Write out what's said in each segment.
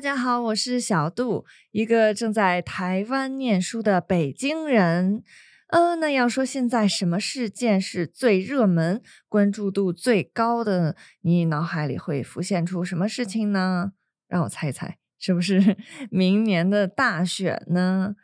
大家好，我是小杜，一个正在台湾念书的北京人。呃，那要说现在什么事件是最热门、关注度最高的，你脑海里会浮现出什么事情呢？让我猜一猜，是不是 明年的大选呢？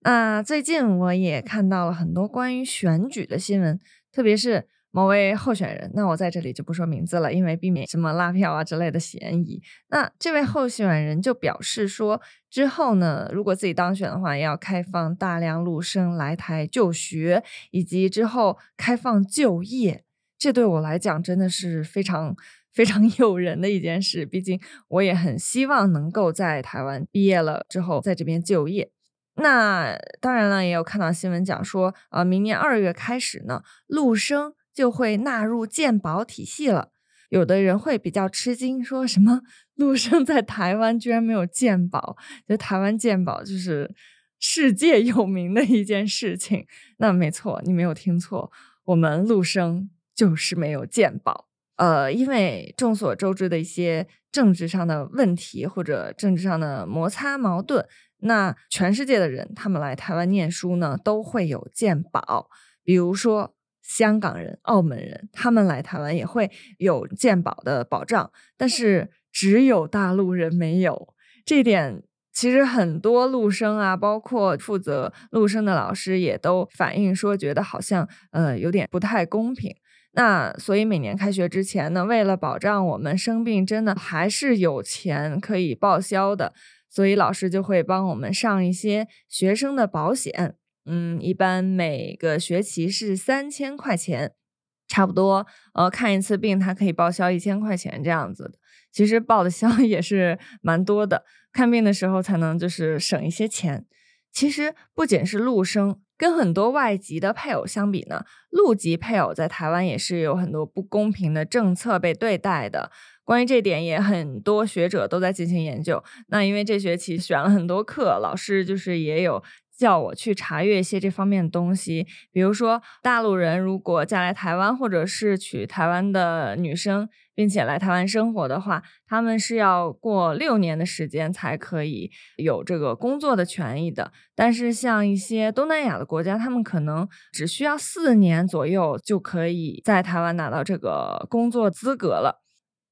那最近我也看到了很多关于选举的新闻，特别是。某位候选人，那我在这里就不说名字了，因为避免什么拉票啊之类的嫌疑。那这位候选人就表示说，之后呢，如果自己当选的话，要开放大量陆生来台就学，以及之后开放就业。这对我来讲真的是非常非常 诱人的一件事，毕竟我也很希望能够在台湾毕业了之后在这边就业。那当然了，也有看到新闻讲说，呃，明年二月开始呢，陆生。就会纳入鉴保体系了。有的人会比较吃惊，说什么陆生在台湾居然没有鉴保？就台湾鉴保就是世界有名的一件事情。那没错，你没有听错，我们陆生就是没有鉴保。呃，因为众所周知的一些政治上的问题或者政治上的摩擦矛盾，那全世界的人他们来台湾念书呢，都会有鉴保，比如说。香港人、澳门人，他们来台湾也会有健保的保障，但是只有大陆人没有。这点其实很多陆生啊，包括负责陆生的老师也都反映说，觉得好像呃有点不太公平。那所以每年开学之前呢，为了保障我们生病真的还是有钱可以报销的，所以老师就会帮我们上一些学生的保险。嗯，一般每个学期是三千块钱，差不多。呃，看一次病，他可以报销一千块钱这样子。其实报的销 也是蛮多的，看病的时候才能就是省一些钱。其实不仅是陆生，跟很多外籍的配偶相比呢，陆籍配偶在台湾也是有很多不公平的政策被对待的。关于这点，也很多学者都在进行研究。那因为这学期选了很多课，老师就是也有。叫我去查阅一些这方面的东西，比如说大陆人如果嫁来台湾，或者是娶台湾的女生，并且来台湾生活的话，他们是要过六年的时间才可以有这个工作的权益的。但是像一些东南亚的国家，他们可能只需要四年左右就可以在台湾拿到这个工作资格了。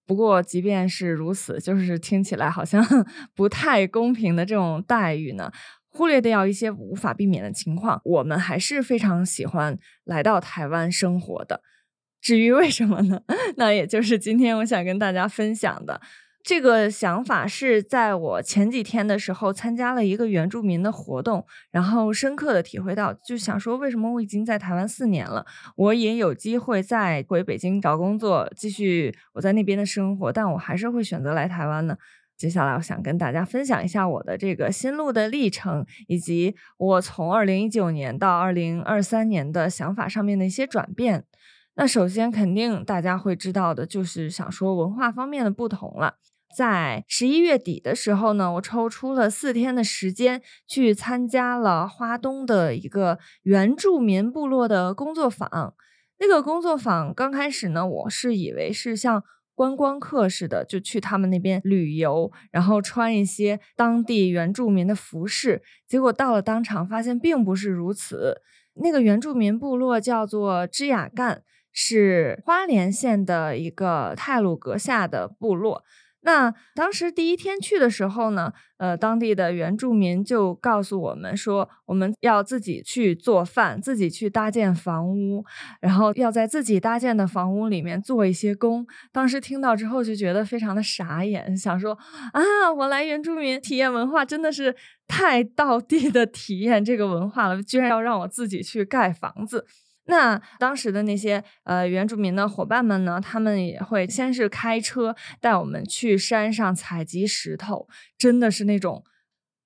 不过即便是如此，就是听起来好像 不太公平的这种待遇呢。忽略掉一些无法避免的情况，我们还是非常喜欢来到台湾生活的。至于为什么呢？那也就是今天我想跟大家分享的这个想法，是在我前几天的时候参加了一个原住民的活动，然后深刻的体会到，就想说为什么我已经在台湾四年了，我也有机会再回北京找工作，继续我在那边的生活，但我还是会选择来台湾呢？接下来，我想跟大家分享一下我的这个心路的历程，以及我从二零一九年到二零二三年的想法上面的一些转变。那首先，肯定大家会知道的就是想说文化方面的不同了。在十一月底的时候呢，我抽出了四天的时间去参加了花东的一个原住民部落的工作坊。那个工作坊刚开始呢，我是以为是像。观光客似的，就去他们那边旅游，然后穿一些当地原住民的服饰。结果到了当场，发现并不是如此。那个原住民部落叫做支雅干，是花莲县的一个泰鲁阁下的部落。那当时第一天去的时候呢，呃，当地的原住民就告诉我们说，我们要自己去做饭，自己去搭建房屋，然后要在自己搭建的房屋里面做一些工。当时听到之后就觉得非常的傻眼，想说啊，我来原住民体验文化真的是太到地的体验这个文化了，居然要让我自己去盖房子。那当时的那些呃原住民的伙伴们呢，他们也会先是开车带我们去山上采集石头，真的是那种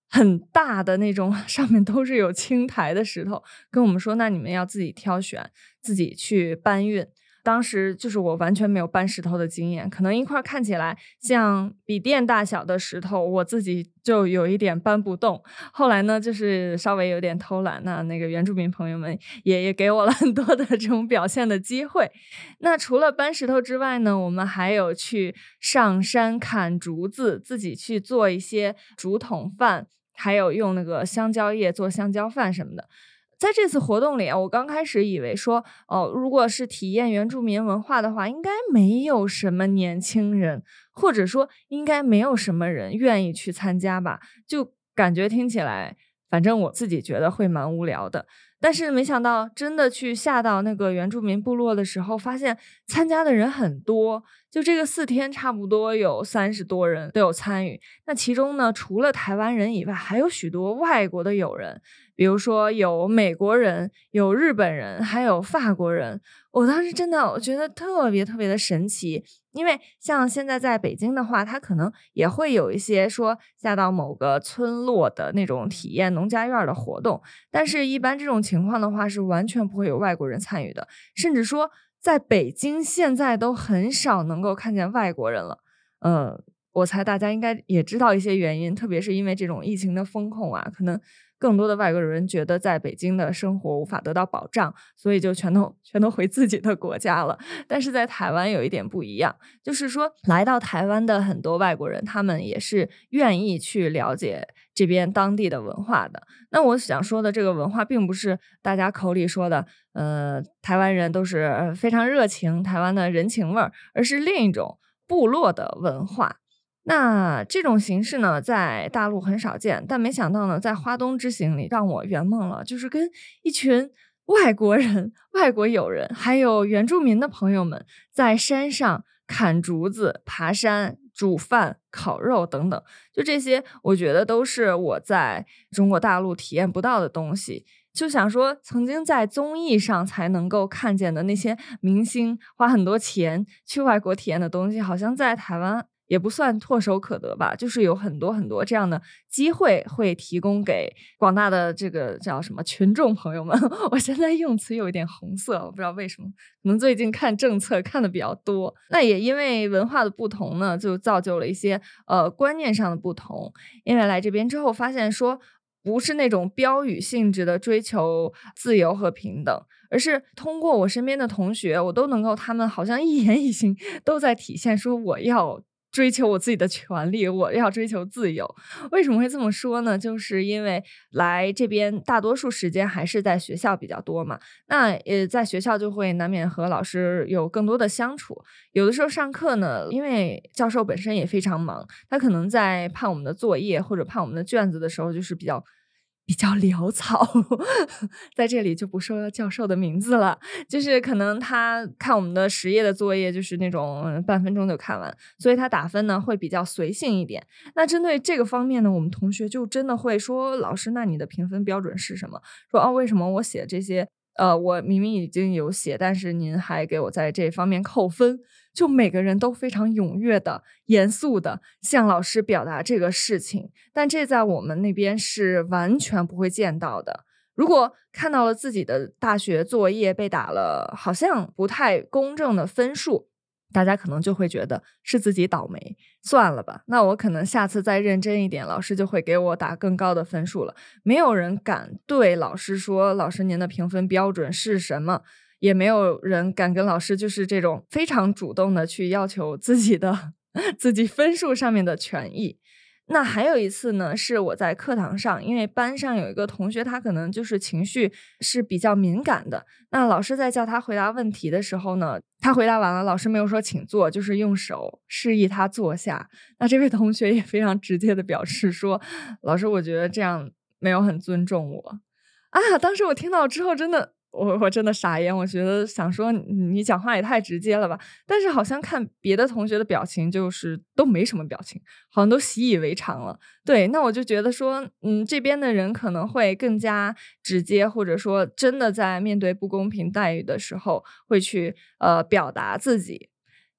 很大的那种，上面都是有青苔的石头，跟我们说，那你们要自己挑选，自己去搬运。当时就是我完全没有搬石头的经验，可能一块看起来像笔电大小的石头，我自己就有一点搬不动。后来呢，就是稍微有点偷懒，那那个原住民朋友们也也给我了很多的这种表现的机会。那除了搬石头之外呢，我们还有去上山砍竹子，自己去做一些竹筒饭，还有用那个香蕉叶做香蕉饭什么的。在这次活动里啊，我刚开始以为说，哦，如果是体验原住民文化的话，应该没有什么年轻人，或者说应该没有什么人愿意去参加吧，就感觉听起来，反正我自己觉得会蛮无聊的。但是没想到，真的去下到那个原住民部落的时候，发现参加的人很多，就这个四天差不多有三十多人都有参与。那其中呢，除了台湾人以外，还有许多外国的友人。比如说有美国人、有日本人，还有法国人。我当时真的我觉得特别特别的神奇，因为像现在在北京的话，他可能也会有一些说下到某个村落的那种体验农家院的活动，但是一般这种情况的话是完全不会有外国人参与的，甚至说在北京现在都很少能够看见外国人了。嗯，我猜大家应该也知道一些原因，特别是因为这种疫情的风控啊，可能。更多的外国人觉得在北京的生活无法得到保障，所以就全都全都回自己的国家了。但是在台湾有一点不一样，就是说来到台湾的很多外国人，他们也是愿意去了解这边当地的文化的。那我想说的这个文化，并不是大家口里说的，呃，台湾人都是非常热情，台湾的人情味儿，而是另一种部落的文化。那这种形式呢，在大陆很少见，但没想到呢，在花东之行里让我圆梦了，就是跟一群外国人、外国友人，还有原住民的朋友们，在山上砍竹子、爬山、煮饭、烤肉等等，就这些，我觉得都是我在中国大陆体验不到的东西。就想说，曾经在综艺上才能够看见的那些明星花很多钱去外国体验的东西，好像在台湾。也不算唾手可得吧，就是有很多很多这样的机会会提供给广大的这个叫什么群众朋友们。我现在用词有一点红色，我不知道为什么，可能最近看政策看的比较多。那也因为文化的不同呢，就造就了一些呃观念上的不同。因为来这边之后发现说，不是那种标语性质的追求自由和平等，而是通过我身边的同学，我都能够他们好像一言一行 都在体现说我要。追求我自己的权利，我要追求自由。为什么会这么说呢？就是因为来这边大多数时间还是在学校比较多嘛。那呃，在学校就会难免和老师有更多的相处。有的时候上课呢，因为教授本身也非常忙，他可能在判我们的作业或者判我们的卷子的时候，就是比较。比较潦草，在这里就不说教授的名字了。就是可能他看我们的实业的作业，就是那种半分钟就看完，所以他打分呢会比较随性一点。那针对这个方面呢，我们同学就真的会说：“老师，那你的评分标准是什么？”说：“哦，为什么我写这些？呃，我明明已经有写，但是您还给我在这方面扣分。”就每个人都非常踊跃的、严肃的向老师表达这个事情，但这在我们那边是完全不会见到的。如果看到了自己的大学作业被打了好像不太公正的分数，大家可能就会觉得是自己倒霉，算了吧。那我可能下次再认真一点，老师就会给我打更高的分数了。没有人敢对老师说：“老师，您的评分标准是什么？”也没有人敢跟老师就是这种非常主动的去要求自己的 自己分数上面的权益。那还有一次呢，是我在课堂上，因为班上有一个同学，他可能就是情绪是比较敏感的。那老师在叫他回答问题的时候呢，他回答完了，老师没有说请坐，就是用手示意他坐下。那这位同学也非常直接的表示说：“老师，我觉得这样没有很尊重我。”啊，当时我听到之后，真的。我我真的傻眼，我觉得想说你讲话也太直接了吧，但是好像看别的同学的表情，就是都没什么表情，好像都习以为常了。对，那我就觉得说，嗯，这边的人可能会更加直接，或者说真的在面对不公平待遇的时候，会去呃表达自己。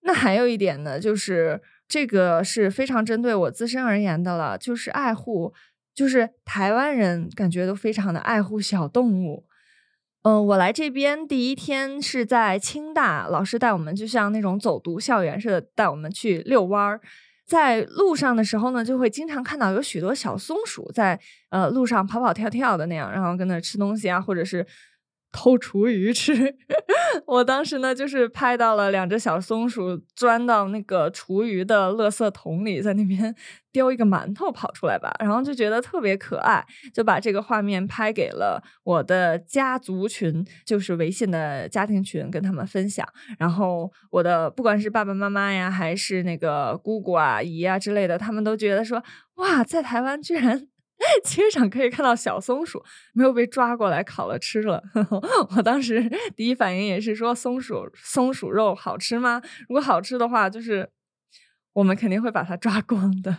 那还有一点呢，就是这个是非常针对我自身而言的了，就是爱护，就是台湾人感觉都非常的爱护小动物。嗯，我来这边第一天是在清大，老师带我们就像那种走读校园似的，带我们去遛弯儿。在路上的时候呢，就会经常看到有许多小松鼠在呃路上跑跑跳跳的那样，然后跟那吃东西啊，或者是。偷厨余吃，我当时呢就是拍到了两只小松鼠钻到那个厨余的垃圾桶里，在那边 叼一个馒头跑出来吧，然后就觉得特别可爱，就把这个画面拍给了我的家族群，就是微信的家庭群，跟他们分享。然后我的不管是爸爸妈妈呀，还是那个姑姑啊、姨啊之类的，他们都觉得说，哇，在台湾居然。街上可以看到小松鼠，没有被抓过来烤了吃了。我当时 第一反应也是说，松鼠松鼠肉好吃吗？如果好吃的话，就是我们肯定会把它抓光的。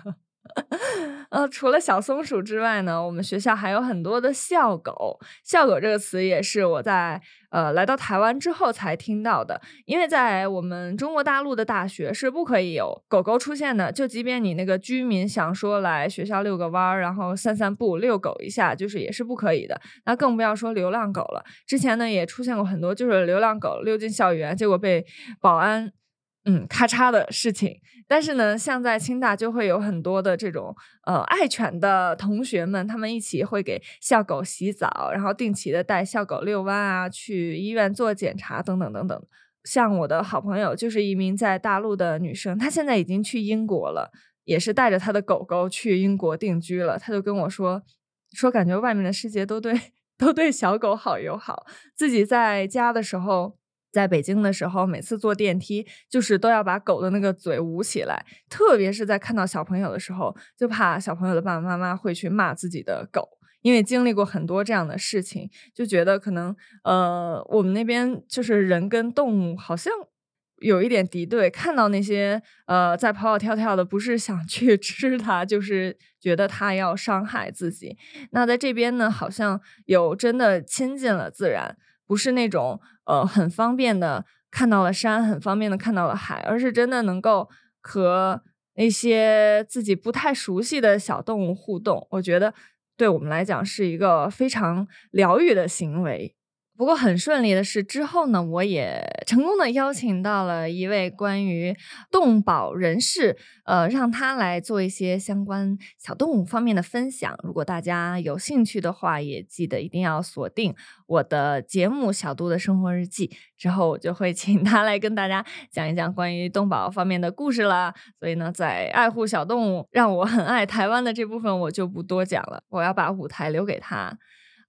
呃，除了小松鼠之外呢，我们学校还有很多的校狗。校狗这个词也是我在呃来到台湾之后才听到的，因为在我们中国大陆的大学是不可以有狗狗出现的。就即便你那个居民想说来学校遛个弯儿，然后散散步、遛狗一下，就是也是不可以的。那更不要说流浪狗了。之前呢也出现过很多，就是流浪狗溜进校园，结果被保安。嗯，咔嚓的事情，但是呢，像在清大就会有很多的这种呃爱犬的同学们，他们一起会给校狗洗澡，然后定期的带校狗遛弯啊，去医院做检查等等等等。像我的好朋友就是一名在大陆的女生，她现在已经去英国了，也是带着她的狗狗去英国定居了。她就跟我说，说感觉外面的世界都对 都对小狗好友好，自己在家的时候。在北京的时候，每次坐电梯就是都要把狗的那个嘴捂起来，特别是在看到小朋友的时候，就怕小朋友的爸爸妈妈会去骂自己的狗，因为经历过很多这样的事情，就觉得可能呃，我们那边就是人跟动物好像有一点敌对，看到那些呃在跑跑跳跳的，不是想去 吃它，就是觉得它要伤害自己。那在这边呢，好像有真的亲近了自然。不是那种呃很方便的看到了山，很方便的看到了海，而是真的能够和那些自己不太熟悉的小动物互动。我觉得对我们来讲是一个非常疗愈的行为。不过很顺利的是，之后呢，我也成功的邀请到了一位关于动保人士，呃，让他来做一些相关小动物方面的分享。如果大家有兴趣的话，也记得一定要锁定我的节目《小度的生活日记》，之后我就会请他来跟大家讲一讲关于动保方面的故事啦。所以呢，在爱护小动物，让我很爱台湾的这部分，我就不多讲了，我要把舞台留给他。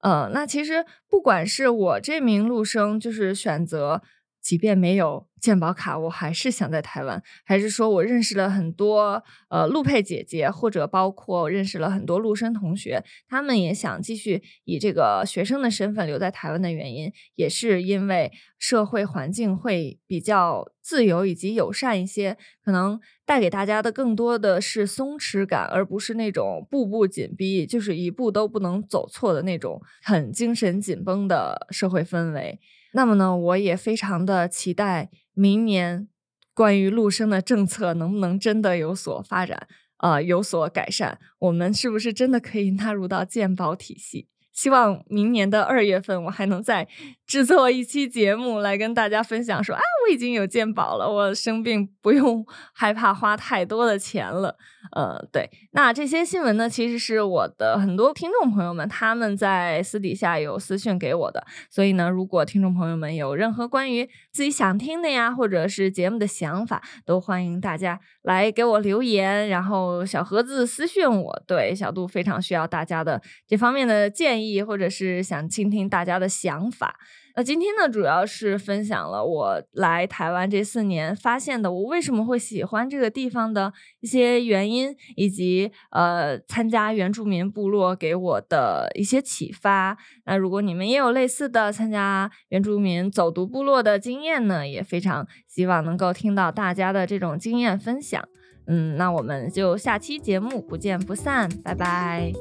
嗯，那其实不管是我这名陆生，就是选择。即便没有健保卡，我还是想在台湾。还是说我认识了很多呃陆配姐姐，或者包括认识了很多陆生同学，他们也想继续以这个学生的身份留在台湾的原因，也是因为社会环境会比较自由以及友善一些，可能带给大家的更多的是松弛感，而不是那种步步紧逼，就是一步都不能走错的那种很精神紧绷的社会氛围。那么呢，我也非常的期待明年关于陆生的政策能不能真的有所发展，呃，有所改善。我们是不是真的可以纳入到健保体系？希望明年的二月份，我还能再制作一期节目来跟大家分享，说啊，我已经有健保了，我生病不用害怕花太多的钱了。呃，对，那这些新闻呢，其实是我的很多听众朋友们他们在私底下有私信给我的，所以呢，如果听众朋友们有任何关于自己想听的呀，或者是节目的想法，都欢迎大家来给我留言，然后小盒子私信我。对，小杜非常需要大家的这方面的建议，或者是想倾听大家的想法。那今天呢，主要是分享了我来台湾这四年发现的，我为什么会喜欢这个地方的一些原因，以及呃参加原住民部落给我的一些启发。那如果你们也有类似的参加原住民走读部落的经验呢，也非常希望能够听到大家的这种经验分享。嗯，那我们就下期节目不见不散，拜拜。